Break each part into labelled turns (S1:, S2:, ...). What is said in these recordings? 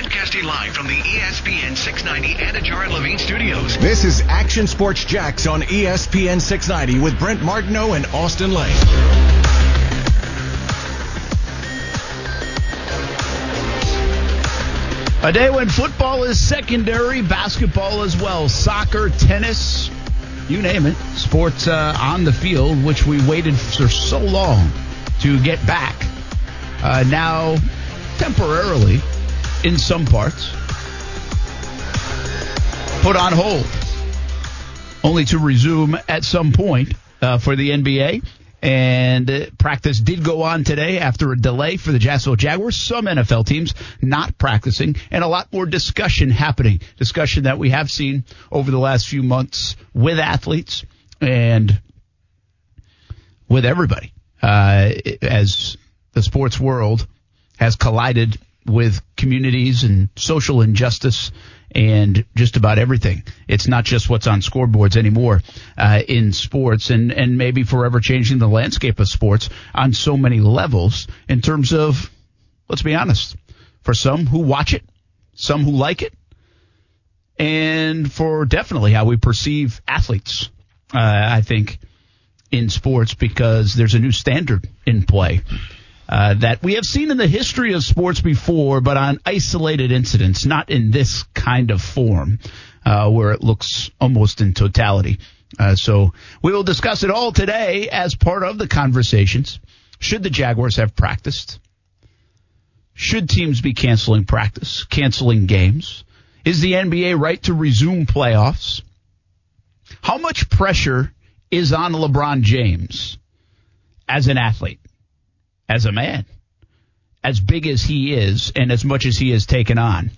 S1: Broadcasting live from the ESPN 690 Anajar and Levine studios.
S2: This is Action Sports Jax on ESPN 690 with Brent Martineau and Austen Lane.
S3: A day when football is secondary, basketball as well, soccer, tennis, you name it. Sports uh, on the field, which we waited for so long to get back. Uh, now, temporarily, in some parts, put on hold, only to resume at some point uh, for the NBA. And uh, practice did go on today after a delay for the Jacksonville Jaguars. Some NFL teams not practicing, and a lot more discussion happening. Discussion that we have seen over the last few months with athletes and with everybody uh, as the sports world has collided with communities and social injustice and just about everything. It's not just what's on scoreboards anymore uh, in sports, and and maybe forever changing the landscape of sports on so many levels. In terms of, let's be honest, for some who watch it, some who like it, and for definitely how we perceive athletes. Uh, I think in sports because there's a new standard in play uh, that we have seen in the history of sports before, but on isolated incidents, not in this kind of form, uh, where it looks almost in totality. Uh, so we will discuss it all today as part of the conversations. Should the Jaguars have practiced? Should teams be canceling practice, canceling games? Is the NBA right to resume playoffs? How much pressure is on LeBron James as an athlete? As a man, as big as he is, and as much as he has taken on.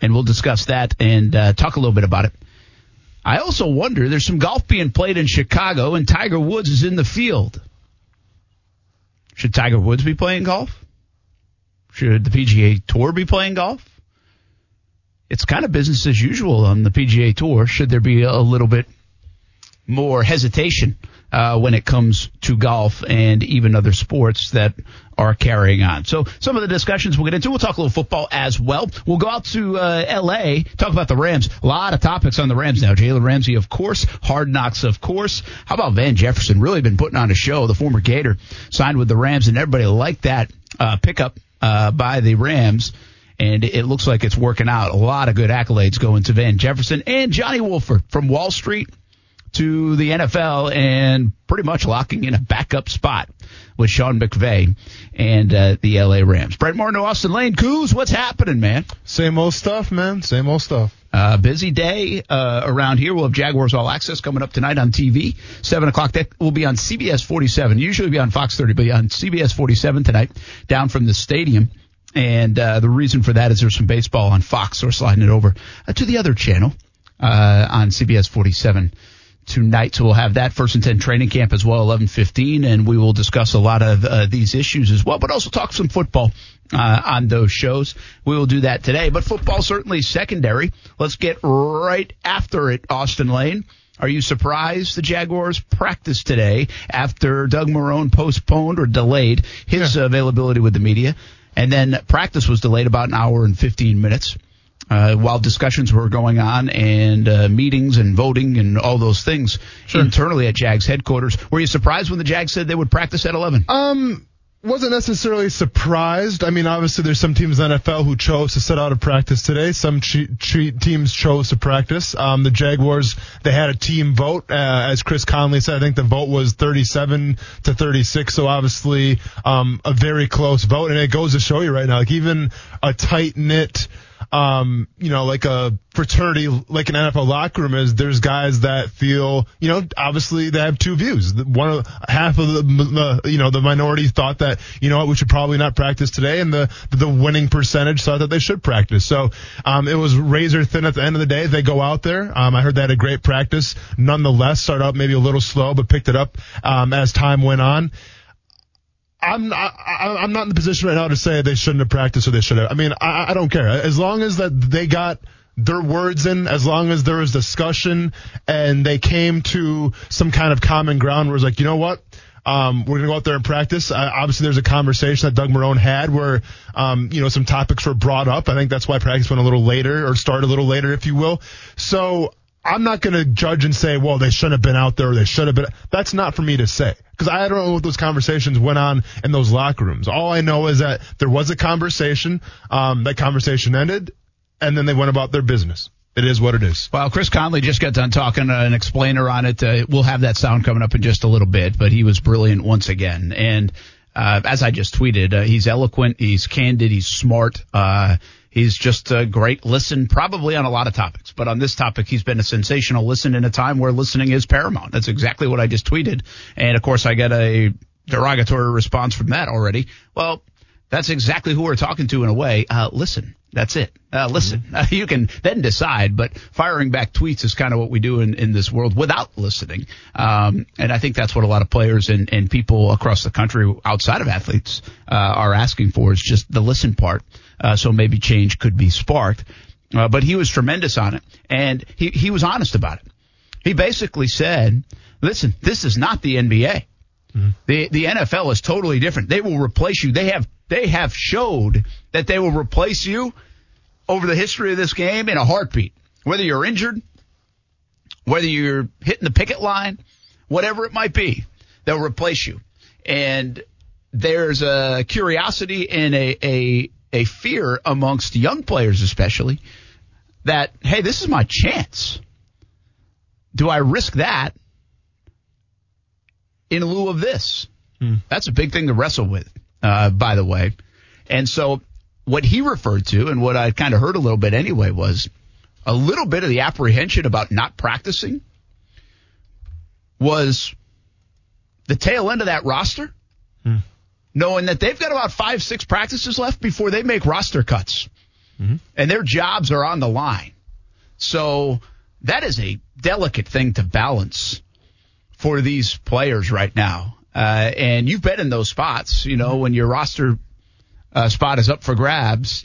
S3: And we'll discuss that and uh, talk a little bit about it. I also wonder there's some golf being played in Chicago, and Tiger Woods is in the field. Should Tiger Woods be playing golf? Should the PGA Tour be playing golf? It's kind of business as usual on the PGA Tour. Should there be a little bit more hesitation uh, when it comes to golf and even other sports that are carrying on. So some of the discussions we'll get into. We'll talk a little football as well. We'll go out to uh, L.A. talk about the Rams. A lot of topics on the Rams now. Jalen Ramsey, of course. Hard Knocks, of course. How about Van Jefferson? Really been putting on a show. The former Gator signed with the Rams, and everybody liked that uh, pickup uh, by the Rams and it looks like it's working out. A lot of good accolades going to Van Jefferson and Johnny Wolford from Wall Street to the NFL and pretty much locking in a backup spot with Sean McVay and uh, the LA Rams. Brent Martin, Austen Lane, Coos, what's happening, man?
S4: Same old stuff, man. Same old stuff.
S3: Uh, busy day uh, around here. We'll have Jaguars All Access coming up tonight on TV. 7 o'clock. That will be on CBS 47. Usually be on Fox 30, but on CBS 47 tonight, down from the stadium. And uh, the reason for that is there's some baseball on Fox, so we're sliding it over uh, to the other channel uh, on CBS 47 tonight. So we'll have that first and 10 training camp as well, 11:15, and we will discuss a lot of uh, these issues as well, but also talk some football uh, on those shows. We will do that today, but football certainly secondary. Let's get right after it, Austen Lane. Are you surprised the Jaguars practiced today after Doug Marrone postponed or delayed his
S4: Yeah.
S3: availability with the media? And then practice was delayed about an hour and 15 minutes uh, while discussions were going on and uh, meetings and voting and all those things internally at Jags headquarters. Were you surprised when the Jags said they would practice at 11?
S4: Um, wasn't necessarily surprised. I mean, obviously, there's some teams in the NFL who chose to set out of practice today. Some che- che- teams chose to practice. Um, the Jaguars, they had a team vote, uh, as Chris Conley said. I think the vote was 37 to 36. So obviously, um, a very close vote, and it goes to show you right now, like even a tight knit. Um, you know, like a fraternity, like an NFL locker room is, there's guys that feel, you know, obviously they have two views. One of, half of the, you know, the minority thought that, you know what, we should probably not practice today, and the, the winning percentage thought that they should practice. So, um, it was razor thin at the end of the day. They go out there. Um, I heard they had a great practice. Nonetheless, started out maybe a little slow, but picked it up, um, as time went on. I'm I, I'm not in the position right now to say they shouldn't have practiced or they should have. I mean, I, I don't care. As long as that they got their words in, as long as there was discussion and they came to some kind of common ground where it's like, you know what? Um, we're gonna go out there and practice. Uh, obviously, there's a conversation that Doug Marrone had where, um, you know, some topics were brought up. I think that's why practice went a little later or started a little later, if you will. So I'm not going to judge and say, well, they shouldn't have been out there they should have been. That's not for me to say because I don't know what those conversations went on in those locker rooms. All I know is that there was a conversation. Um, that conversation ended and then they went about their business. It is what it is.
S3: Well, Chris Conley just got done talking uh, an explainer on it. Uh, we'll have that sound coming up in just a little bit, but he was brilliant once again. And uh, as I just tweeted, uh, he's eloquent, he's candid, he's smart. He's just a great listen, probably on a lot of topics, but on this topic, he's been a sensational listen in a time where listening is paramount. That's exactly what I just tweeted. And of course, I get a derogatory response from that already. Well, that's exactly who we're talking to in a way. Uh, listen. That's it. Uh, listen, uh, you can then decide, but firing back tweets is kind of what we do in, in this world without listening. Um, and I think that's what a lot of players and, and people across the country outside of athletes uh, are asking for is just the listen part. Uh, so maybe change could be sparked. Uh, but he was tremendous on it, and he, he was honest about it. He basically said, "Listen, this is not the NBA. Mm-hmm. The the NFL is totally different. They will replace you. They have they have showed that they will replace you over the history of this game in a heartbeat. Whether you're injured, whether you're hitting the picket line, whatever it might be, they'll replace you. And there's a curiosity and a, a, a fear amongst young players, especially, that, hey, this is my chance. Do I risk that in lieu of this? Hmm. That's a big thing to wrestle with uh, by the way. And so what he referred to and what I kind of heard a little bit anyway was a little bit of the apprehension about not practicing was the tail end of that roster, hmm. Knowing that they've got about five, six practices left before they make roster cuts. Mm-hmm. And their jobs are on the line. So that is a delicate thing to balance for these players right now. Uh, and you've been in those spots, you know, when your roster uh, spot is up for grabs,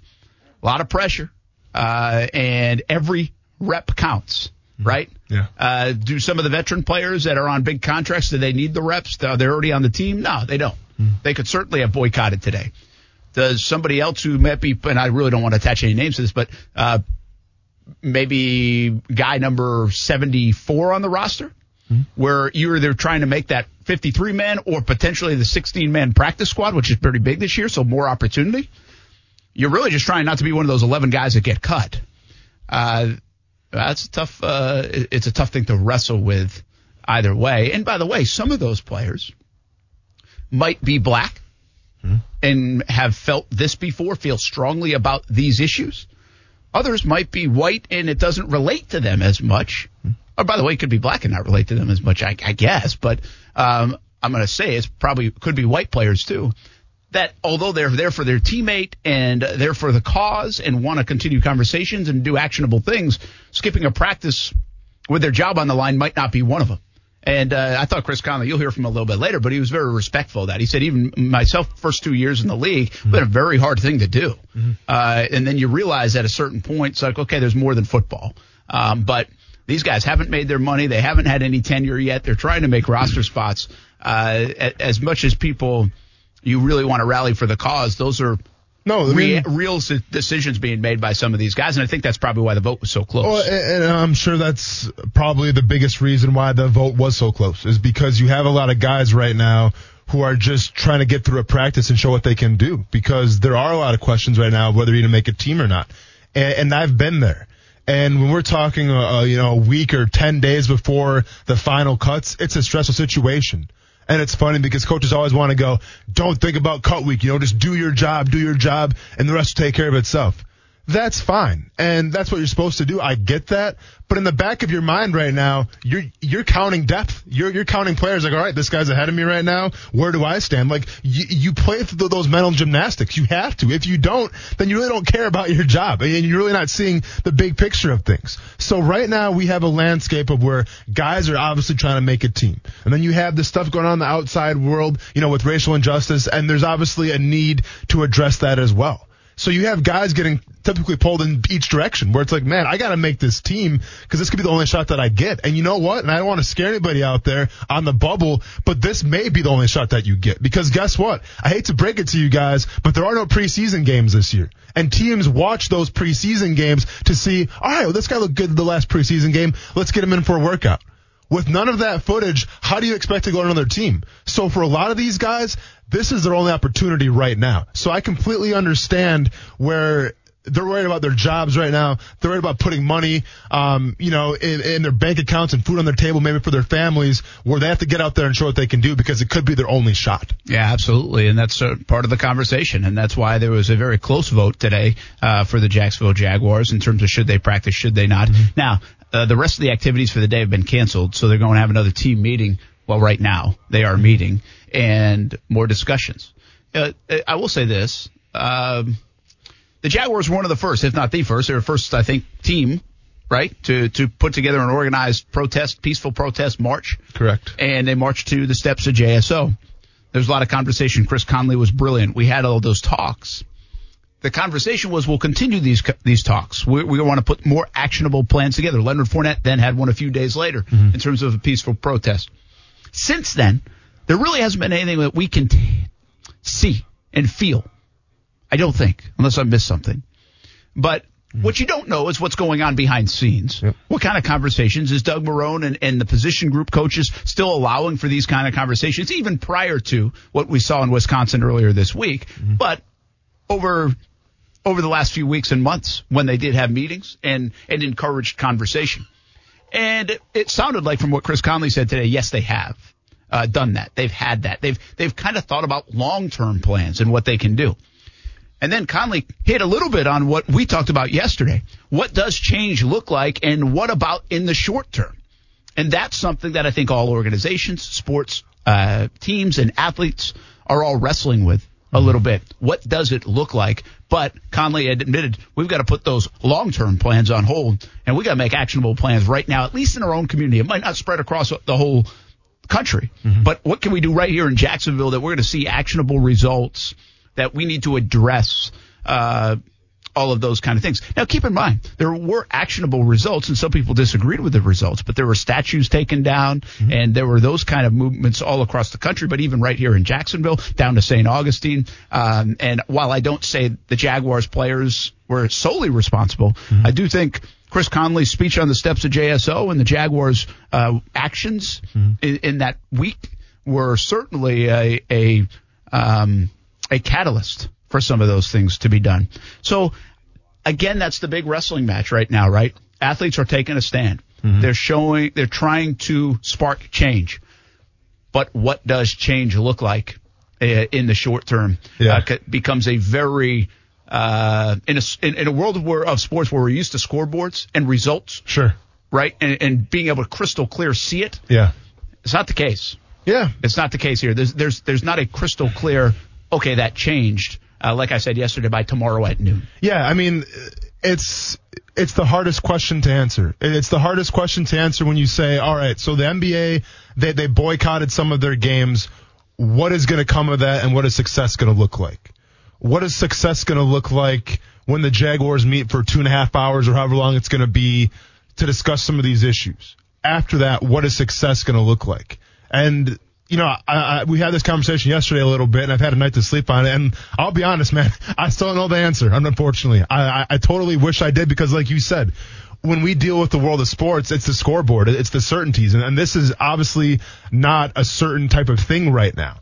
S3: a lot of pressure, uh, and every rep counts, mm-hmm. right?
S4: Yeah.
S3: Uh, do some of the veteran players that are on big contracts, do they need the reps? They're already on the team? No, they don't. They could certainly have boycotted today. Does somebody else who might be, and I really don't want to attach any names to this, but uh, maybe guy number 74 on the roster? Mm-hmm. Where you're either trying to make that 53 man or potentially the 16 man practice squad, which is pretty big this year, so more opportunity. You're really just trying not to be one of those 11 guys that get cut. Uh, that's a tough. Uh, it's a tough thing to wrestle with either way. And by the way, some of those players might be black mm-hmm. and have felt this before, feel strongly about these issues. Others might be white and it doesn't relate to them as much. Mm-hmm. Or by the way, it could be black and not relate to them as much, I, I guess. But um, I'm going to say it's probably could be white players too. That although they're there for their teammate and there for the cause and want to continue conversations and do actionable things, skipping a practice with their job on the line might not be one of them. And uh, I thought Chris Conley, you'll hear from him a little bit later, but he was very respectful of that. He said even myself, first two years in the league, mm-hmm. been a very hard thing to do. Mm-hmm. Uh, and then you realize at a certain point, it's like, okay, there's more than football. Um, but these guys haven't made their money. They haven't had any tenure yet. They're trying to make roster spots. Uh, as much as people, you really want to rally for the cause, those are no, I mean, real decisions being made by some of these guys, and I think that's probably why the vote was so close.
S4: Well, and I'm sure that's probably the biggest reason why the vote was so close is because you have a lot of guys right now who are just trying to get through a practice and show what they can do because there are a lot of questions right now whether you're going to make a team or not, and, and I've been there. And when we're talking, uh, uh, you know, a week or 10 days before the final cuts, it's a stressful situation. And it's funny because coaches always want to go, don't think about cut week, you know, just do your job, do your job, and the rest will take care of itself that's fine. And that's what you're supposed to do. I get that. But in the back of your mind right now, you're, you're counting depth. You're, you're counting players like, all right, this guy's ahead of me right now. Where do I stand? Like, you, you play through those mental gymnastics. You have to. If you don't, then you really don't care about your job. And you're really not seeing the big picture of things. So right now we have a landscape of where guys are obviously trying to make a team. And then you have the stuff going on in the outside world, you know, with racial injustice. And there's obviously a need to address that as well. So you have guys getting typically pulled in each direction where it's like, man, I got to make this team because this could be the only shot that I get. And you know what? And I don't want to scare anybody out there on the bubble, but this may be the only shot that you get because guess what? I hate to break it to you guys, but there are no preseason games this year. And teams watch those preseason games to see, all right, well, this guy looked good the last preseason game. Let's get him in for a workout. With none of that footage, how do you expect to go on another team? So for a lot of these guys, this is their only opportunity right now. So I completely understand where they're worried about their jobs right now. They're worried about putting money, um, you know, in, in their bank accounts and food on their table, maybe for their families, where they have to get out there and show what they can do because it could be their only shot.
S3: Yeah, absolutely, and that's uh, part of the conversation, and that's why there was a very close vote today uh, for the Jacksonville Jaguars in terms of should they practice, should they not. Mm-hmm. Now, uh, the rest of the activities for the day have been canceled, so they're going to have another team meeting. Well, right now they are meeting and more discussions. Uh, I will say this. Um, the Jaguars were one of the first, if not the first, they were first, I think, team, right, to, to put together an organized protest, peaceful protest march.
S4: Correct.
S3: And they marched to the steps of JSO. There's a lot of conversation. Chris Conley was brilliant. We had all those talks. The conversation was we'll continue these these talks. We, we want to put more actionable plans together. Leonard Fournette then had one a few days later mm-hmm. in terms of a peaceful protest. Since then, there really hasn't been anything that we can t- see and feel I don't think, unless I missed something. But what you don't know is what's going on behind scenes. Yep. What kind of conversations is Doug Marrone and, and, the position group coaches still allowing for these kind of conversations, even prior to what we saw in Wisconsin earlier this week? Mm-hmm. But over over the last few weeks and months, when they did have meetings and and encouraged conversation, and it, it sounded like from what Chris Conley said today, yes, they have uh, done that. They've had that. They've they've kind of thought about long term plans and what they can do. And then Conley hit a little bit on what we talked about yesterday. What does change look like and what about in the short term? And that's something that I think all organizations, sports, uh, teams and athletes are all wrestling with a little bit. What does it look like? But Conley had admitted we've got to put those long-term plans on hold and we got to make actionable plans right now, at least in our own community. It might not spread across the whole country, mm-hmm. but what can we do right here in Jacksonville that we're going to see actionable results that we need to address uh, all of those kind of things. Now, keep in mind, there were actionable results, and some people disagreed with the results, but there were statues taken down, mm-hmm. and there were those kind of movements all across the country, but even right here in Jacksonville, down to St. Augustine. Um, and while I don't say the Jaguars players were solely responsible, mm-hmm. I do think Chris Conley's speech on the steps of JSO and the Jaguars' uh, actions mm-hmm. in, in, that week were certainly a, a um, a catalyst for some of those things to be done. So again, that's the big wrestling match right now, right? Athletes are taking a stand. Mm-hmm. They're showing, they're trying to spark change. But what does change look like uh, in the short term? Yeah. Uh, becomes a very, uh, in a, in, in, a world of, where, of sports where we're used to scoreboards and results.
S4: Sure.
S3: Right. And, and being able to crystal clear see it.
S4: Yeah.
S3: It's not the case.
S4: Yeah.
S3: It's not the case here. There's, there's, there's not a crystal clear okay, that changed. Uh, like I said yesterday, by tomorrow at noon.
S4: Yeah, I mean, it's it's the hardest question to answer. It's the hardest question to answer when you say, all right, so the NBA they they boycotted some of their games. What is going to come of that, and what is success going to look like? What is success going to look like when the Jaguars meet for two and a half hours or however long it's going to be to discuss some of these issues? After that, what is success going to look like? And you know, I, I, we had this conversation yesterday a little bit, and I've had a night to sleep on it. And I'll be honest, man, I still don't know the answer. Unfortunately, I, I, I totally wish I did because, like you said, when we deal with the world of sports, it's the scoreboard, it's the certainties, and, and this is obviously not a certain type of thing right now.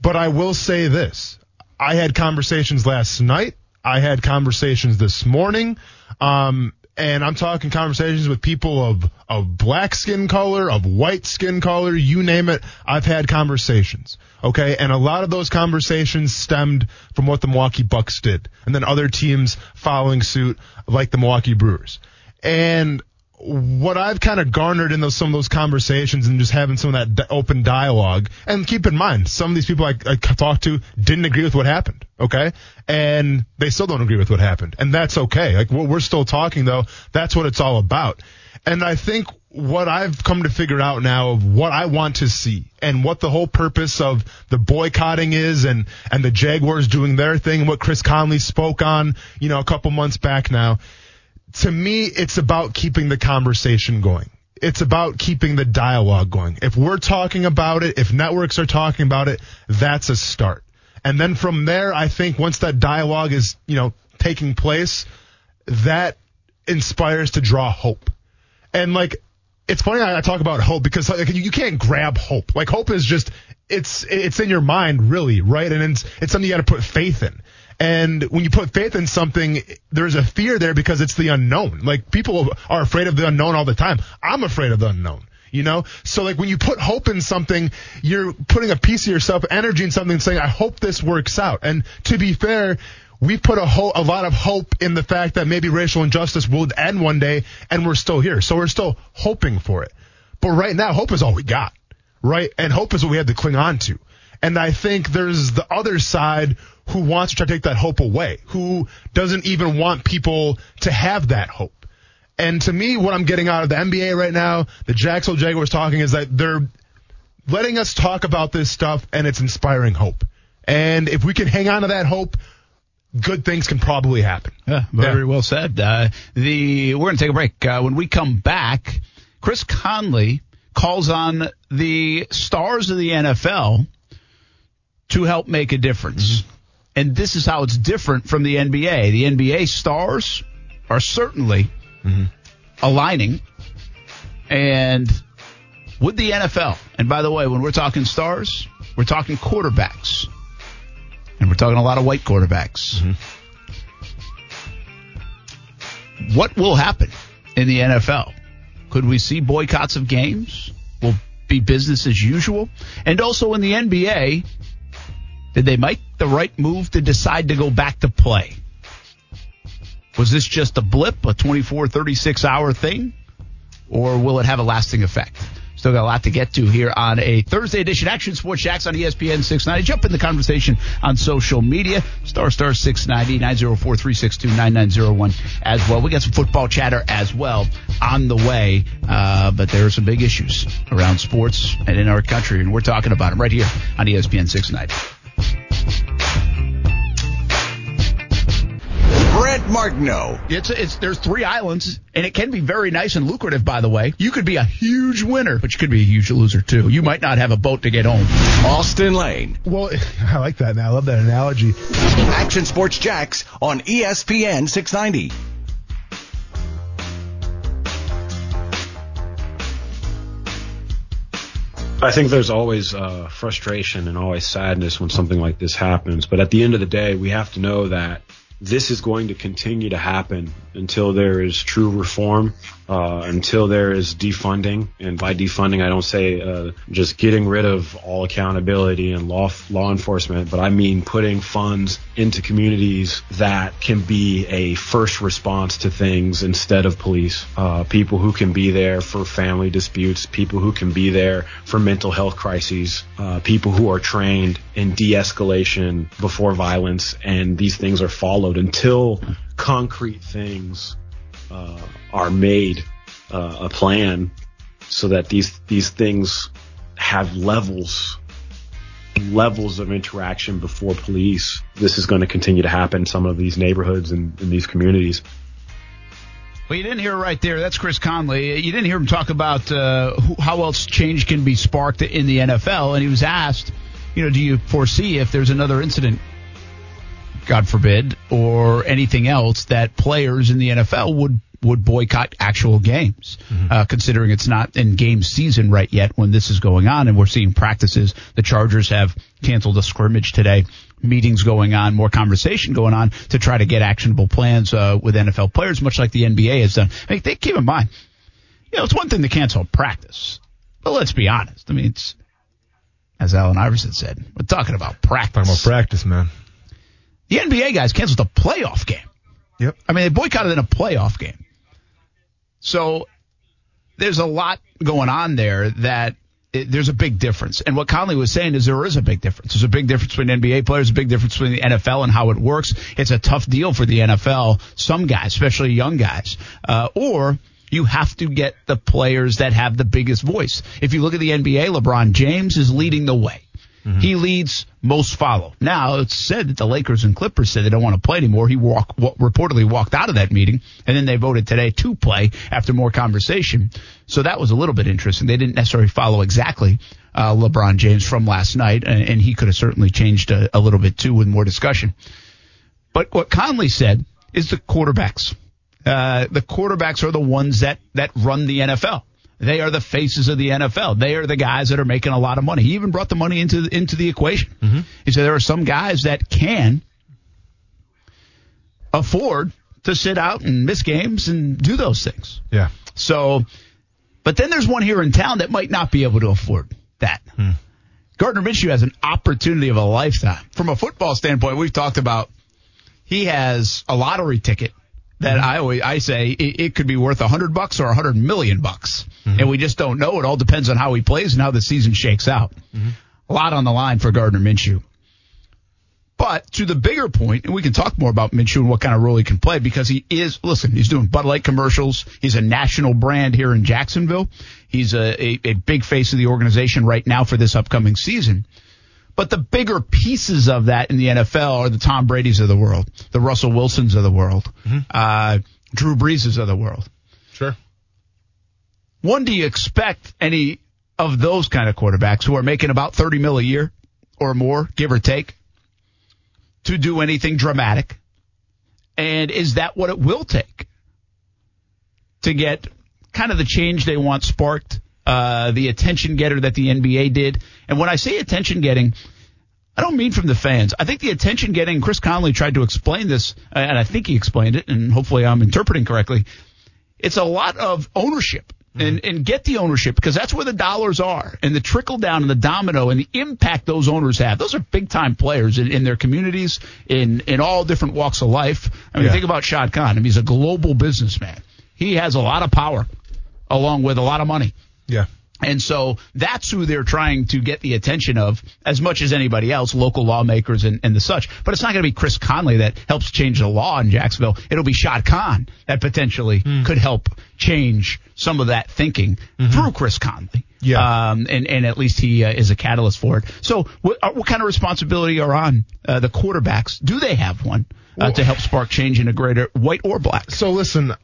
S4: But I will say this: I had conversations last night. I had conversations this morning. Um, and I'm talking conversations with people of of black skin color, of white skin color, you name it. I've had conversations. Okay, and a lot of those conversations stemmed from what the Milwaukee Bucks did, and then other teams following suit, like the Milwaukee Brewers. And what I've kind of garnered in those, some of those conversations and just having some of that open dialogue. And keep in mind, some of these people I, I talked to didn't agree with what happened. Okay. And they still don't agree with what happened. And that's okay. Like we're still talking though. That's what it's all about. And I think what I've come to figure out now of what I want to see and what the whole purpose of the boycotting is and, and the Jaguars doing their thing, and what Chris Conley spoke on, you know, a couple months back now. To me, it's about keeping the conversation going. It's about keeping the dialogue going. If we're talking about it, if networks are talking about it, that's a start. And then from there, I think once that dialogue is, you know, taking place, that inspires to draw hope. And like, it's funny I talk about hope because like, you can't grab hope. Like hope is just it's it's in your mind really, right? And it's it's something you got to put faith in. And when you put faith in something, there's a fear there because it's the unknown. Like people are afraid of the unknown all the time. I'm afraid of the unknown. You know, so like when you put hope in something, you're putting a piece of yourself, energy in something, saying, "I hope this works out." And to be fair, we put a, ho- a lot of hope in the fact that maybe racial injustice will end one day and we're still here. So we're still hoping for it. But right now, hope is all we got, right? And hope is what we have to cling on to. And I think there's the other side who wants to try to take that hope away, who doesn't even want people to have that hope. And to me, what I'm getting out of the NBA right now, the Jacksonville Jaguars talking is that they're letting us talk about this stuff and it's inspiring hope. And if we can hang on to that hope, good things can probably happen.
S3: Yeah, very yeah. well said. Uh, the we're going to take a break. Uh, when we come back, Chris Conley calls on the stars of the NFL to help make a difference. Mm-hmm. And this is how it's different from the NBA. The NBA stars are certainly mm-hmm. aligning. And with the NFL, and by the way, when we're talking stars, we're talking quarterbacks. And we're talking a lot of white quarterbacks. Mm-hmm. What will happen in the NFL? Could we see boycotts of games? Will be business as usual? And also in the NBA, did they make the right move to decide to go back to play? Was this just a blip, a 24, 36 hour thing? Or will it have a lasting effect? Still got a lot to get to here on a Thursday edition Action Sports Jax on ESPN 690. Jump in the conversation on social media. Star Star 690 904 362 9901 as well. We got some football chatter as well on the way. Uh, but there are some big issues around sports and in our country, and we're talking about them right here on ESPN 690.
S2: Martineau.
S3: It's it's there's three islands, and it can be very nice and lucrative. By the way, you could be a huge winner, but you could be a huge loser too. You might not have a boat to get home.
S2: Austen Lane.
S4: Well, I like that. Now I love that analogy.
S2: Action Sports Jax on ESPN 690.
S5: I think there's always uh, frustration and always sadness when something like this happens. But at the end of the day, we have to know that this is going to continue to happen until there is true reform, uh, until there is defunding. And by defunding, I don't say uh, just getting rid of all accountability and law law enforcement, but I mean putting funds into communities that can be a first response to things instead of police. Uh, people who can be there for family disputes, people who can be there for mental health crises, uh, people who are trained in de-escalation before violence, and these things are followed until concrete things uh, are made uh, a plan so that these these things have levels levels of interaction before police. This is going to continue to happen in some of these neighborhoods and in these communities.
S3: Well, you didn't hear right there. That's Chris Conley. You didn't hear him talk about uh, who, how else change can be sparked in the NFL, and he was asked, you know, do you foresee if there's another incident God forbid, or anything else that players in the NFL would would boycott actual games, mm-hmm. uh, considering it's not in game season right yet when this is going on, and we're seeing practices. The Chargers have canceled a scrimmage today. Meetings going on, more conversation going on to try to get actionable plans uh, with NFL players, much like the NBA has done. I mean, they keep in mind, you know, it's one thing to cancel practice, but let's be honest. I mean, it's as Allen Iverson said, we're talking about practice.
S4: Talking about practice, man.
S3: The NBA guys canceled a playoff game.
S4: Yep.
S3: I mean, they boycotted in a playoff game. So there's a lot going on there that it, there's a big difference. And what Conley was saying is there is a big difference. There's a big difference between NBA players, a big difference between the NFL and how it works. It's a tough deal for the NFL, some guys, especially young guys. Uh, or You have to get the players that have the biggest voice. If you look at the NBA, LeBron James is leading the way. Mm-hmm. He leads, most follow. Now it's said that the Lakers and Clippers said they don't want to play anymore. He walk, reportedly walked out of that meeting, and then they voted today to play after more conversation. So that was a little bit interesting. They didn't necessarily follow exactly uh, LeBron James from last night, and, and he could have certainly changed a, a little bit too with more discussion. But what Conley said is the quarterbacks. Uh, the quarterbacks are the ones that that run the NFL. They are the faces of the NFL. They are the guys that are making a lot of money. He even brought the money into into the equation. Mm-hmm. He said there are some guys that can afford to sit out and miss games and do those things.
S4: Yeah.
S3: So, but then there's one here in town that might not be able to afford that. Hmm. Gardner Minshew has an opportunity of a lifetime. From a football standpoint, we've talked about he has a lottery ticket that mm-hmm. I always I say it, it, could be worth a hundred bucks or a hundred million bucks, mm-hmm. and we just don't know. It all depends on how he plays and how the season shakes out. Mm-hmm. A lot on the line for Gardner Minshew. But to the bigger point, and we can talk more about Minshew and what kind of role he can play because he is, listen, he's doing Bud Light commercials. He's a national brand here in Jacksonville. He's a, a, a big face of the organization right now for this upcoming season. But the bigger pieces of that in the NFL are the Tom Brady's of the world, the Russell Wilsons of the world, mm-hmm. uh, Drew Breeses of the world.
S4: Sure.
S3: One, do you expect any of those kind of quarterbacks who are making about 30 mil a year or more, give or take, to do anything dramatic? And is that what it will take to get kind of the change they want sparked uh, the attention getter that the NBA did. And when I say attention getting, I don't mean from the fans. I think the attention getting, Chris Conley tried to explain this, and I think he explained it, and hopefully I'm interpreting correctly. It's a lot of ownership. Mm-hmm. And, and get the ownership because that's where the dollars are and the trickle down and the domino and the impact those owners have. Those are big time players in, in their communities, in, in all different walks of life. I mean, yeah. think about Shad Khan. I mean, he's a global businessman. He has a lot of power along with a lot of money.
S4: Yeah.
S3: And so that's who they're trying to get the attention of as much as anybody else, local lawmakers and, and the such. But it's not going to be Chris Conley that helps change the law in Jacksonville. It'll be Shad Khan that potentially mm. could help change some of that thinking mm-hmm. through Chris Conley.
S4: Yeah.
S3: Um, and, and at least he uh, is a catalyst for it. So what, uh, what kind of responsibility are on uh, the quarterbacks? Do they have one? Uh, to help spark change in a greater white or black.
S4: So listen,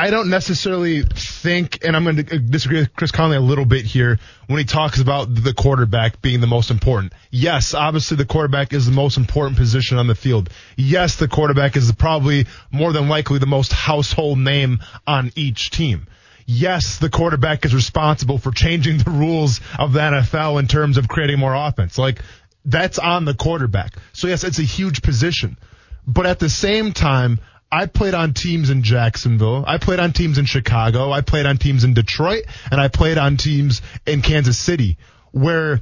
S4: I don't necessarily think, and I'm going to disagree with Chris Conley a little bit here when he talks about the quarterback being the most important. Yes, obviously the quarterback is the most important position on the field. Yes, the quarterback is probably more than likely the most household name on each team. Yes, the quarterback is responsible for changing the rules of the NFL in terms of creating more offense. Like, that's on the quarterback. So yes, it's a huge position. But at the same time, I played on teams in Jacksonville. I played on teams in Chicago. I played on teams in Detroit and I played on teams in Kansas City where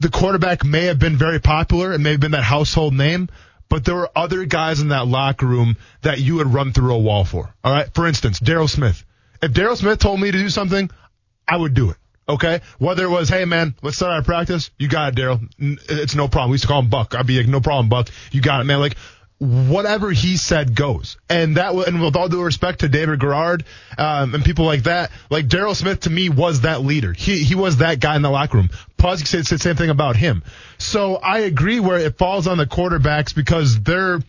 S4: the quarterback may have been very popular and may have been that household name, but there were other guys in that locker room that you would run through a wall for. All right. For instance, Daryl Smith. If Daryl Smith told me to do something, I would do it. Okay. Whether it was, hey man, let's start our practice. You got it, Daryl. It's no problem. We used to call him Buck. I'd be like, no problem, Buck. You got it, man. Like, whatever he said goes. And that, and with all due respect to David Garrard um, and people like that, like Daryl Smith to me was that leader. He he was that guy in the locker room. Puzzik said, said the same thing about him. So I agree where it falls on the quarterbacks because they're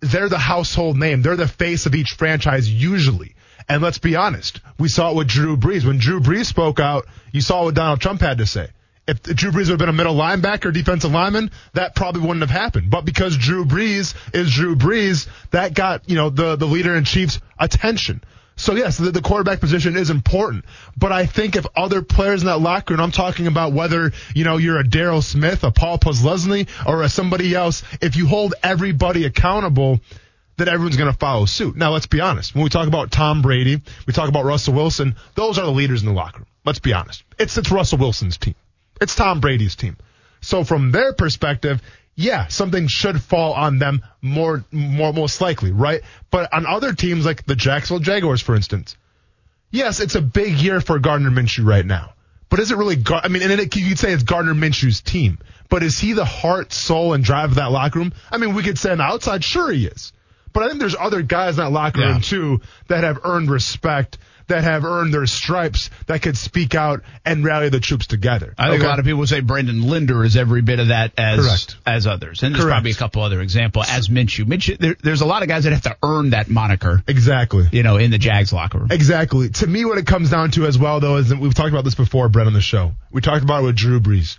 S4: they're the household name. They're the face of each franchise usually. And let's be honest, we saw it with Drew Brees. When Drew Brees spoke out, you saw what Donald Trump had to say if Drew Brees would have been a middle linebacker, defensive lineman, that probably wouldn't have happened. But because Drew Brees is Drew Brees, that got, you know, the, the leader in chief's attention. So yes, the, the quarterback position is important, but I think if other players in that locker room, I'm talking about whether, you know, you're a Daryl Smith, a Paul Posluszny, or a somebody else, if you hold everybody accountable, that everyone's going to follow suit. Now, let's be honest. When we talk about Tom Brady, we talk about Russell Wilson, those are the leaders in the locker room. Let's be honest. It's, it's Russell Wilson's team. It's Tom Brady's team. So from their perspective, yeah, something should fall on them more, more, most likely, right? But on other teams like the Jacksonville Jaguars, for instance, yes, it's a big year for Gardner Minshew right now. But is it really, Gar- I mean, and it, you could say it's Gardner Minshew's team, but is he the heart, soul, and drive of that locker room? I mean, we could say on the outside, sure he is. But I think there's other guys in that locker
S3: Yeah.
S4: room too that have earned respect, that have earned their stripes, that could speak out and rally the troops together.
S3: I think
S4: Okay?
S3: a lot of people say Brandon Linder is every bit of that as
S4: Correct.
S3: as others, and there's
S4: Correct.
S3: probably a couple other examples as Minshew. Minshew, there, there's a lot of guys that have to earn that moniker,
S4: exactly.
S3: you know, in the Jags locker room.
S4: Exactly. To me, what it comes down to as well, though, is that we've talked about this before, Brett, on the show. We talked about it with Drew Brees.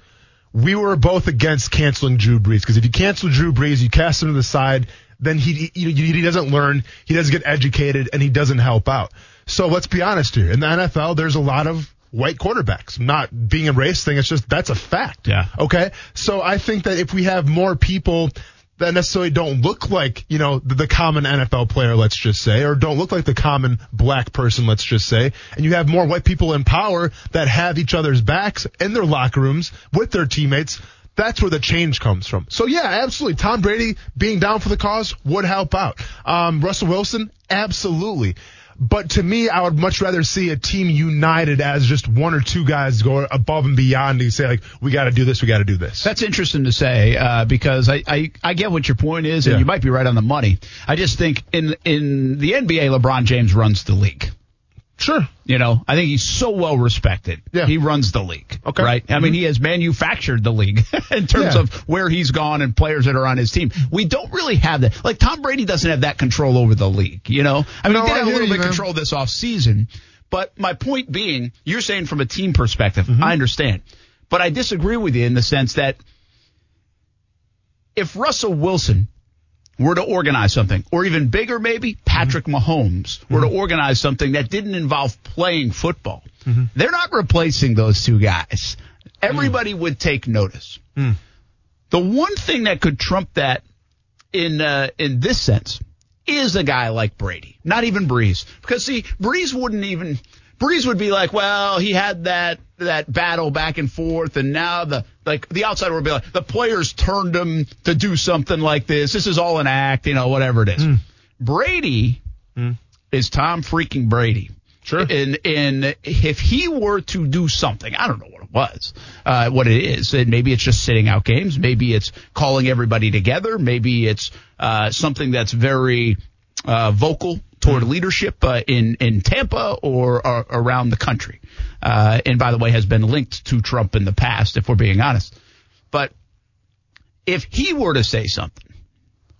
S4: We were both against canceling Drew Brees because if you cancel Drew Brees, you cast him to the side, then he, he he doesn't learn, he doesn't get educated, and he doesn't help out. So let's be honest here. In the NFL, there's a lot of white quarterbacks. Not being a race thing, it's just that's a fact.
S3: Yeah.
S4: Okay. So I think that if we have more people that necessarily don't look like, you know, the, the common NFL player, let's just say, or don't look like the common black person, let's just say, and you have more white people in power that have each other's backs in their locker rooms with their teammates, that's where the change comes from. So yeah, absolutely. Tom Brady being down for the cause would help out. Um, Russell Wilson, absolutely. But to me, I would much rather see a team united as just one or two guys go above and beyond and say like, we got to do this, we got to do this.
S3: That's interesting to say uh, because I, I I get what your point is, and
S4: Yeah.
S3: you might be right on the money. I just think in in the NBA, LeBron James runs the league.
S4: Sure.
S3: You know, I think he's so well respected.
S4: Yeah.
S3: He runs the league.
S4: Okay.
S3: Right? I mean, he has manufactured the league in terms
S4: Yeah.
S3: of where he's gone and players that are on his team. We don't really have that. Like, Tom Brady doesn't have that control over the league, you know? I mean,
S4: No,
S3: he did have a little
S4: you,
S3: bit
S4: man.
S3: control this offseason. But my point being, you're saying from a team perspective,
S4: Mm-hmm.
S3: I understand. But I disagree with you in the sense that if Russell Wilson were to organize something, or even bigger, maybe Patrick mm-hmm. Mahomes were to mm-hmm. organize something that didn't involve playing football, mm-hmm. they're not replacing those two guys. Mm. Everybody would take notice. Mm. The one thing that could trump that in uh, in this sense is a guy like Brady, not even Brees, because see, Brees wouldn't even. Brees would be like, well, he had that that battle back and forth, and now the like the outsider would be like, the players turned him to do something like this. This is all an act, you know, whatever it is. Brady is Tom freaking Brady.
S4: Sure.
S3: And and if he were to do something, I don't know what it was, uh, what it is. And maybe it's just sitting out games. Maybe it's calling everybody together. Maybe it's uh, something that's very uh, vocal toward leadership uh, in in Tampa or, or around the country. Uh, and by the way, has been linked to Trump in the past, if we're being honest. But if he were to say something,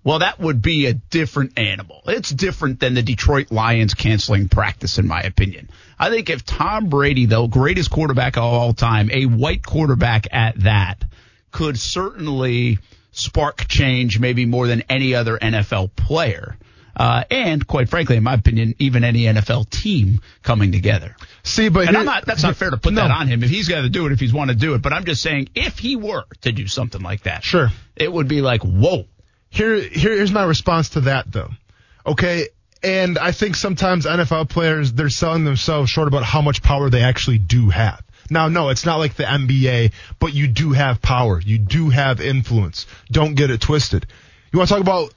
S3: well, that would be a different animal. It's different than the Detroit Lions canceling practice, in my opinion. I think if Tom Brady, the greatest quarterback of all time, a white quarterback at that, could certainly spark change maybe more than any other NFL player. Uh, and quite frankly, in my opinion, even any NFL team coming together.
S4: See, but here-
S3: not, that's not fair to put
S4: No.
S3: that on him. If he's got to do it, if he's want to do it. But I'm just saying, if he were to do something like that,
S4: Sure.
S3: it would be like, whoa.
S4: Here, here, here's my response to that though. Okay. And I think sometimes NFL players, they're selling themselves short about how much power they actually do have. Now, no, it's not like the NBA, but you do have power. You do have influence. Don't get it twisted. You want to talk about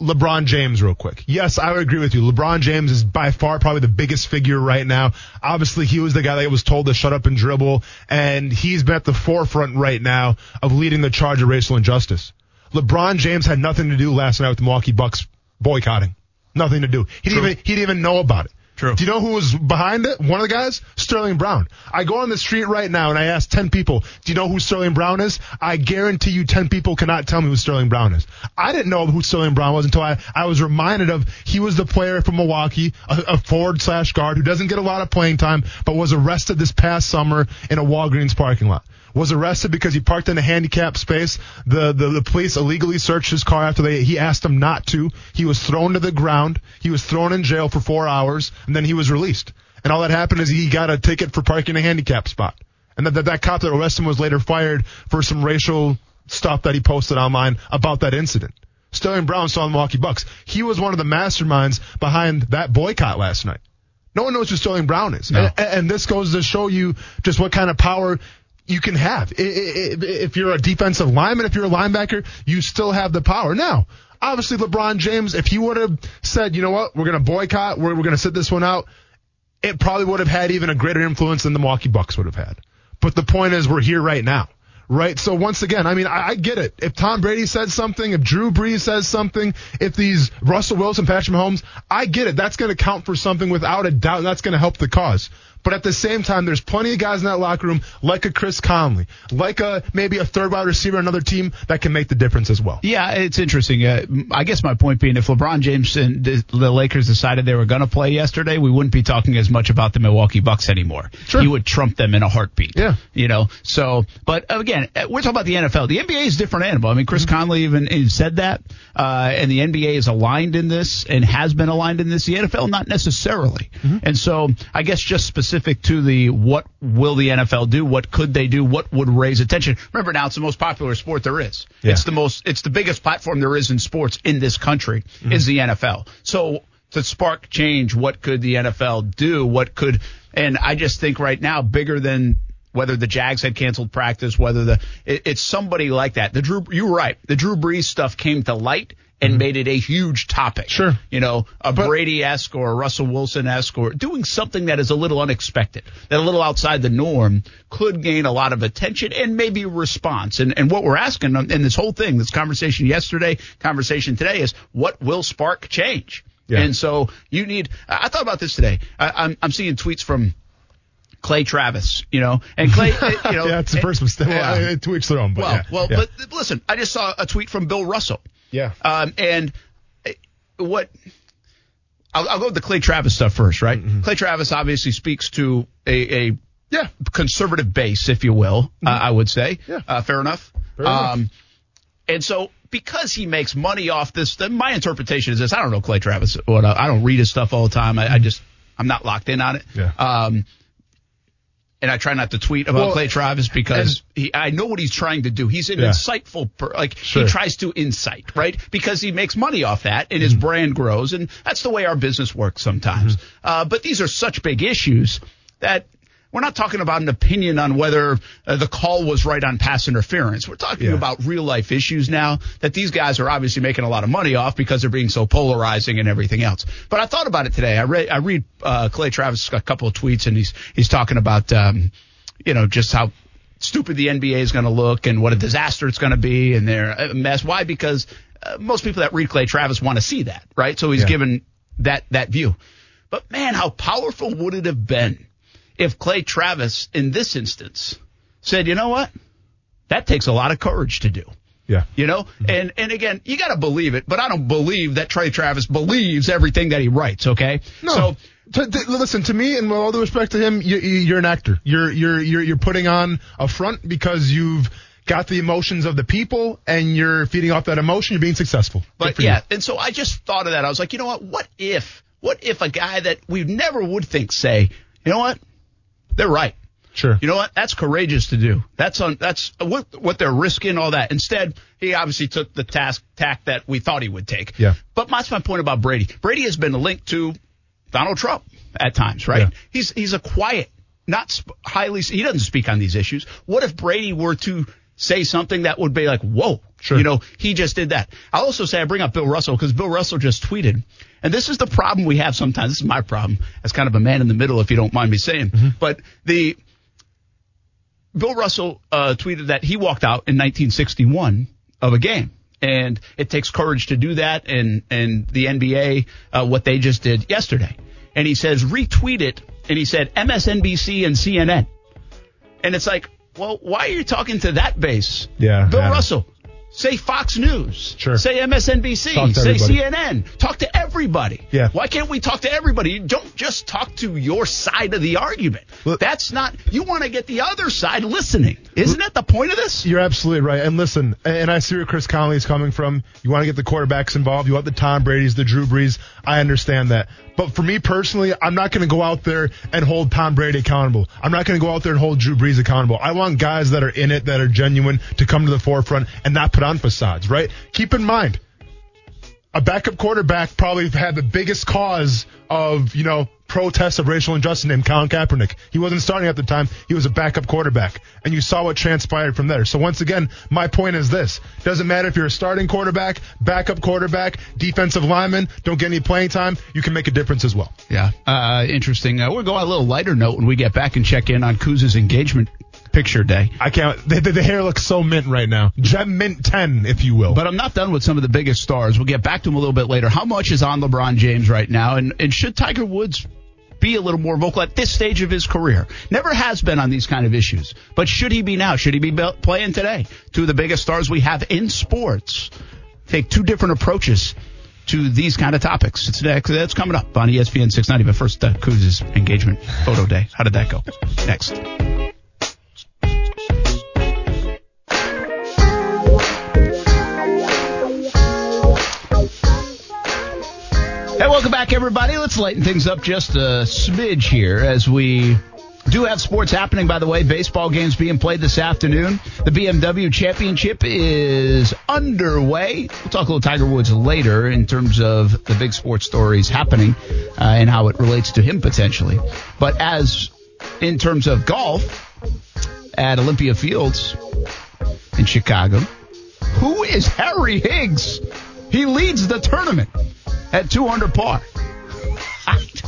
S4: LeBron James real quick. Yes, I would agree with you. LeBron James is by far probably the biggest figure right now. Obviously, he was the guy that was told to shut up and dribble, and he's been at the forefront right now of leading the charge of racial injustice. LeBron James had nothing to do last night with the Milwaukee Bucks boycotting. Nothing to do. He didn't even he didn't even know about it.
S3: True.
S4: Do you know who was behind it? One of the guys? Sterling Brown. I go on the street right now and I ask 10 people, do you know who Sterling Brown is? I guarantee you 10 people cannot tell me who Sterling Brown is. I didn't know who Sterling Brown was until I, I was reminded of he was the player from Milwaukee, a, a forward slash guard who doesn't get a lot of playing time, but was arrested this past summer in a Walgreens parking lot was arrested because he parked in a handicapped space. The, the, the police illegally searched his car after they, he asked them not to. He was thrown to the ground. He was thrown in jail for four hours and then he was released. And all that happened is he got a ticket for parking in a handicapped spot. And that, that, that cop that arrested him was later fired for some racial stuff that he posted online about that incident. Sterling Brown saw the Milwaukee Bucks. He was one of the masterminds behind that boycott last night. No one knows who Sterling Brown is.
S3: No.
S4: And, and this goes to show you just what kind of power you can have. If you're a defensive lineman, if you're a linebacker, you still have the power. Now, obviously LeBron James, if he would have said, you know what, we're going to boycott, we're, we're going to sit this one out, it probably would have had even a greater influence than the Milwaukee Bucks would have had. But the point is we're here right now. right? So once again, I mean, I, I get it. If Tom Brady says something, if Drew Brees says something, if these Russell Wilson, Patrick Mahomes, I get it. That's going to count for something without a doubt. That's going to help the cause. But at the same time, there's plenty of guys in that locker room, like a Chris Conley, like a maybe a third wide receiver, another team that can make the difference as well.
S3: Yeah, it's interesting. Uh, I guess my point being, if LeBron James and the, Lakers decided they were going to play yesterday, we wouldn't be talking as much about the Milwaukee Bucks anymore.
S4: Sure.
S3: He would trump them in a heartbeat.
S4: Yeah.
S3: You know, so, but again, uh, we're talking about the NFL. The NBA is a different animal. I mean, Chris
S4: Mm-hmm.
S3: Conley even, even said that, uh, and the NBA is aligned in this and has been aligned in this. The NFL, not necessarily.
S4: Mm-hmm.
S3: And so I guess just specific to the what will the NFL do? What could they do? What would raise attention? Remember now, it's the most popular sport there is.
S4: Yeah.
S3: It's the most, it's the biggest platform there is in sports in this country mm-hmm. is the NFL. So to spark change, what could the NFL do? What could, and I just think right now, bigger than whether the Jags had canceled practice, whether the, it, it's somebody like that. The Drew, you were right. The Drew Brees stuff came to light and mm-hmm. made it a huge topic.
S4: Sure.
S3: You know, a Brady-esque or a Russell Wilson-esque or doing something that is a little unexpected, that a little outside the norm could gain a lot of attention and maybe a response. And, and what we're asking in this whole thing, this conversation yesterday, conversation today is what will spark change?
S4: Yeah.
S3: And so you need, I I thought about this today. I, I'm, I'm seeing tweets from Clay Travis, you know, and Clay, you know,
S4: yeah, it's the first mistake.
S3: Yeah.
S4: Well, uh, to each their own. But
S3: well,
S4: yeah,
S3: well,
S4: yeah.
S3: but listen, I just saw a tweet from Bill Russell.
S4: Yeah.
S3: Um, and uh, what I'll, I'll go with the Clay Travis stuff first, right? Clay Travis obviously speaks to a, a
S4: yeah,
S3: conservative base, if you will, uh, I would say.
S4: Yeah.
S3: Uh, fair enough.
S4: Fair enough.
S3: um, and so because he makes money off this, then my interpretation is this. I don't know Clay Travis. What I don't read his stuff all the time. I, I just I'm not locked in on it.
S4: Yeah.
S3: Um, and I try not to tweet about
S4: Well,
S3: Clay Travis because he, I know what he's trying to do. He's an
S4: Yeah.
S3: insightful, per, like
S4: Sure.
S3: he tries to incite, right? Because he makes money off that, and his
S4: Mm-hmm.
S3: brand grows, and that's the way our business works sometimes. Uh, but these are such big issues that we're not talking about an opinion on whether uh, the call was right on pass interference. We're talking
S4: Yeah.
S3: about real life issues now that these guys are obviously making a lot of money off because they're being so polarizing and everything else. But I thought about it today. I read I read uh, Clay Travis a couple of tweets and he's he's talking about um, you know just how stupid the NBA is going to look and what a disaster it's going to be and they're a mess. Why? Because uh, most people that read Clay Travis want to see that, right? So he's
S4: Yeah.
S3: given that that view. But man, how powerful would it have been if Clay Travis, in this instance, said, "You know what? That takes a lot of courage to do."
S4: yeah.
S3: You know, mm-hmm. and and again, you got to believe it, but I don't believe that Trey Travis believes everything that he writes. Okay,
S4: No.
S3: so
S4: To, to- listen to me, and with all due respect to him, you, you're an actor. You're you're you're you're putting on a front because you've got the emotions of the people, and you're feeding off that emotion. You're being successful.
S3: But yeah,
S4: you.
S3: and so I just thought of that. I was like, you know what? What if? What if a guy that we never would think say, you know what? They're right.
S4: sure.
S3: You know what? That's courageous to do. That's on. That's uh, what what they're risking. All that. Instead, he obviously took the task tack that we thought he would take.
S4: Yeah.
S3: But that's my point about Brady. Brady has been linked to Donald Trump at times, right?
S4: Yeah.
S3: He's he's a quiet, not sp- highly. He doesn't speak on these issues. What if Brady were to say something that would be like, whoa,
S4: Sure.
S3: you know, he just did that. I'll also say I bring up Bill Russell because Bill Russell just tweeted, and this is the problem we have sometimes. This is my problem as kind of a man in the middle, if you don't mind me saying. But the Bill Russell uh, tweeted that he walked out in 1961 of a game. And it takes courage to do that. And, and the NBA, uh, what they just did yesterday. And he says, retweet it. And he said, MSNBC and CNN. And it's like, well, why are you talking to that base?
S4: Yeah,
S3: Bill
S4: yeah.
S3: Russell. Say Fox News.
S4: Sure.
S3: Say MSNBC. Say
S4: everybody.
S3: CNN. Talk to everybody.
S4: Yeah.
S3: Why can't we talk to everybody? You don't just talk to your side of the argument.
S4: Well-
S3: That's not, you want to get the other side listening. Isn't that the point of this?
S4: You're absolutely right. And listen, and I see where Chris Conley is coming from. You want to get the quarterbacks involved. You want the Tom Brady's, the Drew Brees. I understand that. But for me personally, I'm not going to go out there and hold Tom Brady accountable. I'm not going to go out there and hold Drew Brees accountable. I want guys that are in it, that are genuine, to come to the forefront and not put on facades, right? Keep in mind, a backup quarterback probably had the biggest cause of, you know, protest of racial injustice named Colin Kaepernick. He wasn't starting at the time. He was a backup quarterback. And you saw what transpired from there. So once again, my point is this. Doesn't matter if you're a starting quarterback, backup quarterback, defensive lineman, don't get any playing time, you can make a difference as well.
S3: Yeah, uh, interesting. Uh, we'll go on a little lighter note when we get back and check in on Kuz's engagement picture day.
S4: I can't, the, the, the hair looks so mint right now. Gem mint 10, if you will.
S3: But I'm not done with some of the biggest stars. We'll get back to him a little bit later. How much is on LeBron James right now? And, and should Tiger Woods be a little more vocal at this stage of his career? Never has been on these kind of issues. But should he be now? Should he be playing today? Two of the biggest stars we have in sports take two different approaches to these kind of topics. It's next. That's coming up on ESPN 690. But first, uh, Kuz's engagement photo day. How did that go? Next. Hey, welcome back, everybody. Let's lighten things up just a smidge here as we do have sports happening, by the way. Baseball games being played this afternoon. The BMW Championship is underway. We'll talk a little Tiger Woods later in terms of the big sports stories happening uh, and how it relates to him potentially. But as in terms of golf at Olympia Fields in Chicago, who is Harry Higgs? He leads the tournament at 200 par.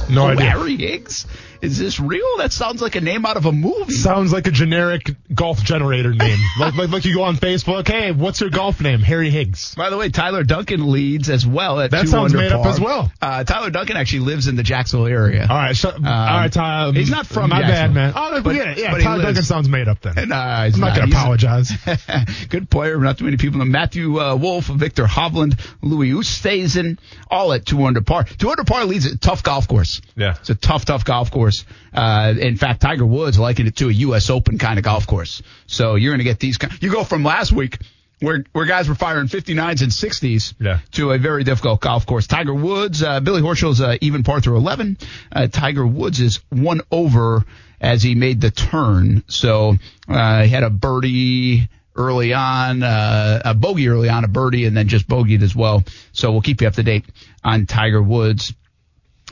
S4: No
S3: Oh,
S4: idea.
S3: Higgs? Is this real? That sounds like a name out of a movie.
S4: Sounds like a generic golf generator name. like, like, like you go on Facebook, hey, what's your golf name? Harry Higgs.
S3: By the way, Tyler Duncan leads as well at
S4: That sounds made up as well.
S3: Uh, Tyler Duncan actually lives in the Jacksonville area.
S4: All right, so, all right, Ty. um,
S3: he's not from
S4: My bad, man. Oh,
S3: But-.
S4: Yeah,
S3: but
S4: Tyler Duncan sounds made up then.
S3: And, uh, he's
S4: I'm not going
S3: He's
S4: to apologize.
S3: Good player. Not too many people know. Matthew uh, Wolff, Viktor Hovland, Louis Oosthuizen, all at two under par. Two under par leads a tough golf course.
S4: Yeah.
S3: It's a tough, tough golf course. Uh, in fact, Tiger Woods likened it to a U.S. Open kind of golf course. So you're going to get these. You go from last week where where guys were firing 59s and 60s
S4: Yeah.
S3: to a very difficult golf course. Tiger Woods, uh, Billy Horschel's uh, even par through 11. Uh, Tiger Woods is one over as he made the turn. So uh, he had a birdie early on, uh, a bogey early on, a birdie, and then just bogeyed as well. So we'll keep you up to date on Tiger Woods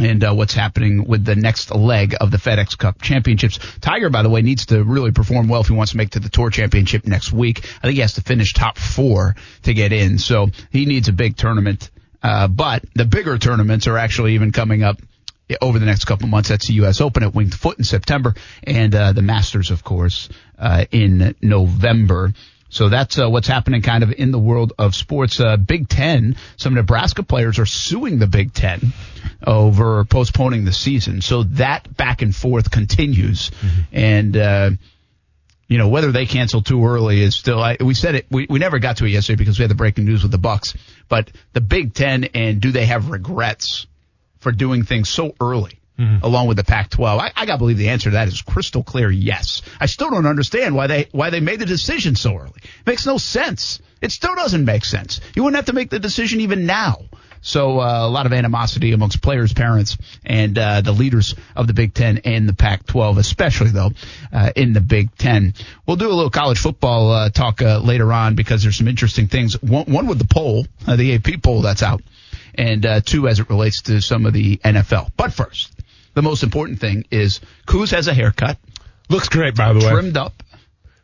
S3: and uh, what's happening with the next leg of the FedEx Cup championships. Tiger, by the way, needs to really perform well if he wants to make to the Tour Championship next week. I think he has to finish top four to get in, so he needs a big tournament. Uh, but the bigger tournaments are actually even coming up over the next couple months. That's the U.S. Open at Winged Foot in September, and uh, the Masters, of course, uh, in November. So that's uh, what's happening kind of in the world of sports. Uh, Big Ten, some Nebraska players are suing the Big Ten over postponing the season. So that back and forth continues. And, uh, you know, whether they cancel too early is still, I, we said it, we, we never got to it yesterday because we had the breaking news with the Bucks, but the Big Ten and do they have regrets for doing things so early? Along with the Pac-12, I, I got to believe the answer to that is crystal clear. Yes, I still don't understand why they why they made the decision so early. It makes no sense. It still doesn't make sense. You wouldn't have to make the decision even now. So uh, a lot of animosity amongst players, parents, and uh, the leaders of the Big Ten and the Pac-12, especially though uh, in the Big Ten. We'll do a little college football uh, talk uh, later on because there's some interesting things. One, one with the poll, uh, the AP poll that's out, and two as it relates to some of the NFL. But first, the most important thing is Kuz has a haircut,
S4: Looks great, by the way.
S3: trimmed up.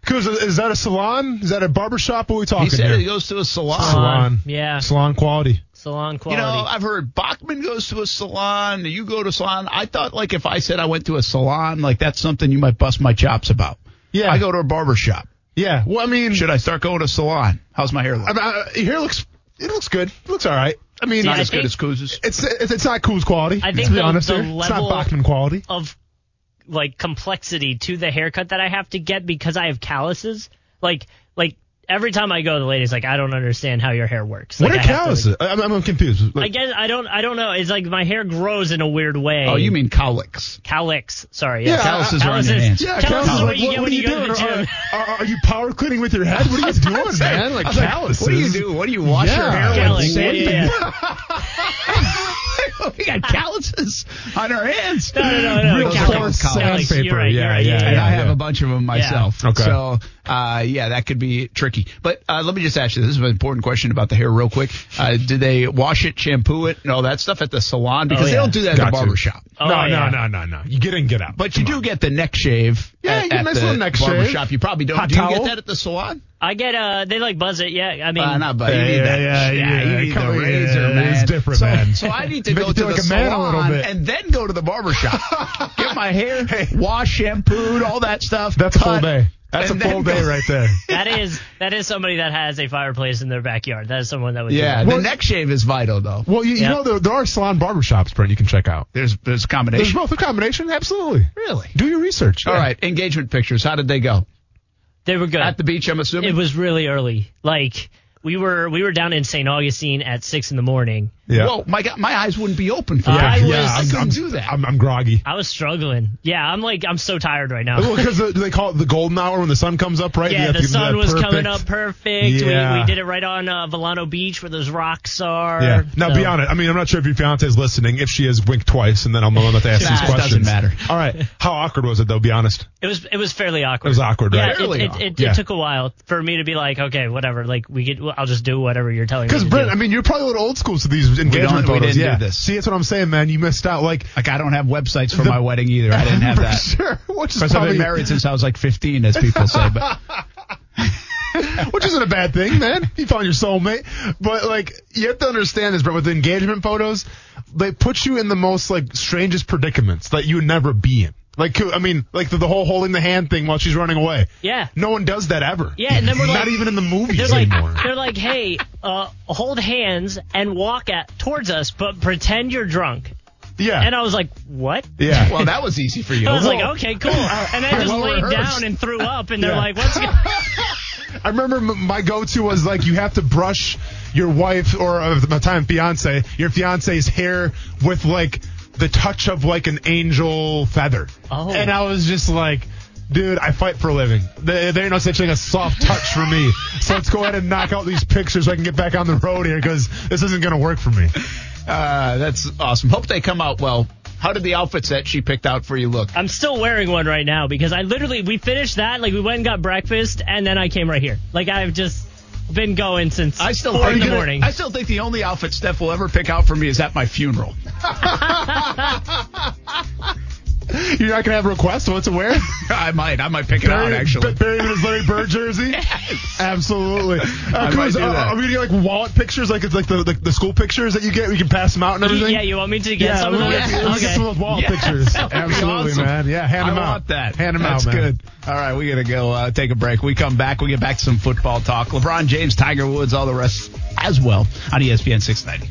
S4: Kuz, is that a salon? Is that a barber shop? What are we talking
S3: He said
S4: here?
S3: he goes to a salon.
S4: salon.
S6: Yeah.
S4: Salon quality.
S6: Salon quality.
S3: You
S6: quality.
S3: know, I've heard Bachman goes to a salon. You go to a salon. I thought, like, if I said I went to a salon, like, that's something you might bust my chops about.
S4: Yeah.
S3: I go to a barber shop.
S4: Yeah. Well, I mean,
S3: Should I start going to a salon? How's my hair look?
S4: I mean, uh, your hair looks, it looks good. It looks all right. I mean,
S3: Not
S6: I
S3: as good as Kuz's.
S4: it's, it's it's not Kuz quality.
S6: I think
S4: to be
S6: the-
S4: honest
S6: the
S4: here. it's not
S6: level-
S4: Bachman quality.
S6: of like complexity to the haircut that I have to get because I have calluses. Like like every time I go, the lady's like, I don't understand how your hair works.
S4: What
S6: Like,
S4: are
S6: I have to,
S4: calluses? I'm, I'm confused.
S6: I guess I don't I don't know. It's like my hair grows in a weird way.
S3: Oh, you mean cowlicks.
S6: cowlicks? Sorry,
S4: Yeah,
S6: yeah.
S3: Calluses are on your hands.
S4: Yeah,
S6: calluses
S4: calluses.
S6: what you
S4: what,
S6: get
S4: what
S6: when
S4: are
S6: you
S4: you doing? Are, are, are you power cleaning with your head? What are you doing, man? Like
S3: like,
S4: calluses.
S3: What do you do? What do you wash your hair
S6: Cowlick,
S3: with?
S6: yeah,
S3: sand?
S6: yeah, yeah.
S3: we got calluses on our hands.
S6: No, no, no, no.
S4: Real
S6: Callus.
S4: coarse sandpaper.
S6: Right.
S4: Yeah,
S6: right.
S4: yeah,
S6: Yeah,
S3: and. I have a bunch of them myself.
S4: Okay.
S3: So, uh, yeah, that could be tricky. But uh, let me just ask you this is an important question about the hair, real quick. Uh, do they wash it, shampoo it, and all that stuff at the salon? Because
S6: Oh,
S3: they
S6: yeah.
S3: don't do that at the
S4: to.
S3: barber shop.
S6: Oh,
S4: no,
S6: yeah.
S4: no, no, no, no. You get in, and get out.
S3: But you do get the neck shave.
S4: Yeah,
S3: at,
S4: you get a
S3: at
S4: nice
S3: the
S4: little neck
S3: barber
S4: shave.
S3: shop. You probably don't.
S4: Hot
S3: do you
S4: towel.
S3: get that at the salon?
S6: I get uh they like buzz it. Yeah, I mean,
S3: Uh, not, but you
S4: Yeah,
S3: need
S4: yeah,
S3: that.
S4: yeah, yeah.
S3: you need
S4: Come
S3: the razor,
S4: yeah,
S3: man.
S4: it's different,
S3: so,
S4: man.
S3: So I need to go to
S4: feel
S3: the
S4: like a man a
S3: salon
S4: bit.
S3: and then go to the barber shop. Get my hair washed, shampooed, all that stuff.
S4: That's a full day. That's a full day right there.
S6: that is that is somebody that has a fireplace in their backyard. That is someone that would.
S3: Yeah,
S6: do
S3: the
S6: that.
S3: neck shave is vital though.
S4: Well, you, you
S6: Yeah.
S4: know there, there are salon barbershops, Brent. You can check out.
S3: There's there's a combination.
S4: There's
S3: combination.
S4: both a combination. Absolutely.
S3: Really?
S4: Do your research.
S3: All
S4: yeah.
S3: right, engagement pictures. How did they go?
S6: They were good.
S3: At the beach, I'm assuming.
S6: it was really early. Like we were we were down in St. Augustine at six in the morning.
S4: Yeah.
S3: Whoa, my my eyes wouldn't be open for
S6: Yeah,
S3: that.
S6: I
S4: yeah,
S3: I
S4: I'm,
S3: couldn't
S4: I'm,
S3: do that.
S4: I'm, I'm groggy.
S6: I was struggling. Yeah, I'm like I'm so tired right now.
S4: Well, because do they call it the golden hour when the sun comes up, right? You
S6: Yeah,
S4: have to
S6: the
S4: give
S6: sun
S4: that
S6: was
S4: perfect-
S6: coming up perfect.
S4: Yeah.
S6: We, we did it right on uh, Vilano Beach where those rocks are.
S4: Yeah. Now,
S6: So-
S4: be honest. I mean, I'm not sure if your fiance is listening. If she is, wink twice, and then I'm going to ask
S3: Nah,
S4: these
S3: it
S4: questions.
S3: doesn't matter.
S4: All right. How awkward was it, though? Be honest.
S6: It was it was fairly awkward.
S4: It was awkward,
S6: Yeah,
S4: right?
S3: Fairly
S6: it, it,
S3: awkward.
S6: it,
S4: Yeah.
S6: it took a while for me to be like, okay, whatever. Like we get, I'll just do whatever you're telling me.
S4: Because
S6: to
S4: Brent,
S6: do.
S4: I mean, you're probably a little old school to these engagement photos.
S3: didn't do
S4: yeah.
S3: this.
S4: See, that's what I'm saying, man. You missed out. Like,
S3: Like I don't have websites for
S4: The-
S3: my wedding either. I didn't have that.
S4: sure. Which is
S3: Because I've been married since I was like 15, as people say. But
S4: which isn't a bad thing, man. You found your soulmate. But like, you have to understand this, bro. With engagement photos, they put you in the most like strangest predicaments that you would never be in. Like, I mean, like the, the whole holding the hand thing while she's running away.
S6: Yeah.
S4: No one does that ever.
S6: Yeah, and then we're like, not
S4: even in the movies
S6: they're like,
S4: anymore.
S6: they're like, hey, uh, hold hands and walk at towards us, but pretend you're drunk.
S4: yeah.
S6: And I was like, what?
S4: yeah.
S3: well, that was easy for you.
S6: I was
S3: Well,
S6: like, okay, cool. And then I just
S3: Well
S6: laid
S3: rehearsed.
S6: down and threw up, and they're
S4: Yeah.
S6: like, what's going on?
S4: I remember m- my go-to was like you have to brush your wife or uh, my time fiance, your fiance's hair with like the touch of like an angel feather.
S6: Oh.
S4: And I was just like, dude, I fight for a living. There, there ain't no such thing as soft touch for me. So let's go ahead and knock out these pictures so I can get back on the road here because this isn't gonna work for me.
S3: Uh, that's awesome. Hope they come out well. How did the outfits that she picked out for you look?
S6: I'm still wearing one right now because I literally we finished that like we went and got breakfast and then I came right here. Like I've just been going since
S3: I still
S6: four in the
S3: that-
S6: morning.
S3: I still think the only outfit Steph will ever pick out for me is at my funeral.
S4: You're not gonna have a request what to wear?
S3: I might. I might pick it out actually.
S4: Bury him in his Larry Bird jersey. Absolutely. Uh,
S3: I
S4: Cruz,
S3: might do
S4: uh,
S3: that.
S4: are we gonna get like wallet pictures, like it's like the, the the school pictures that you get? We can pass them out and everything.
S6: yeah, you want me to get some of
S4: we'll
S6: those?
S4: get, we'll get some of those wallet
S3: Yes,
S4: pictures.
S3: that would be
S4: Absolutely,
S3: awesome.
S4: man. Yeah, hand them
S3: I
S4: out.
S3: want that.
S4: Hand them
S3: That's
S4: out, man.
S3: good. All right, we gotta go uh, take a break. We come back. We get back to some football talk. LeBron James, Tiger Woods, all the rest as well on ESPN 690.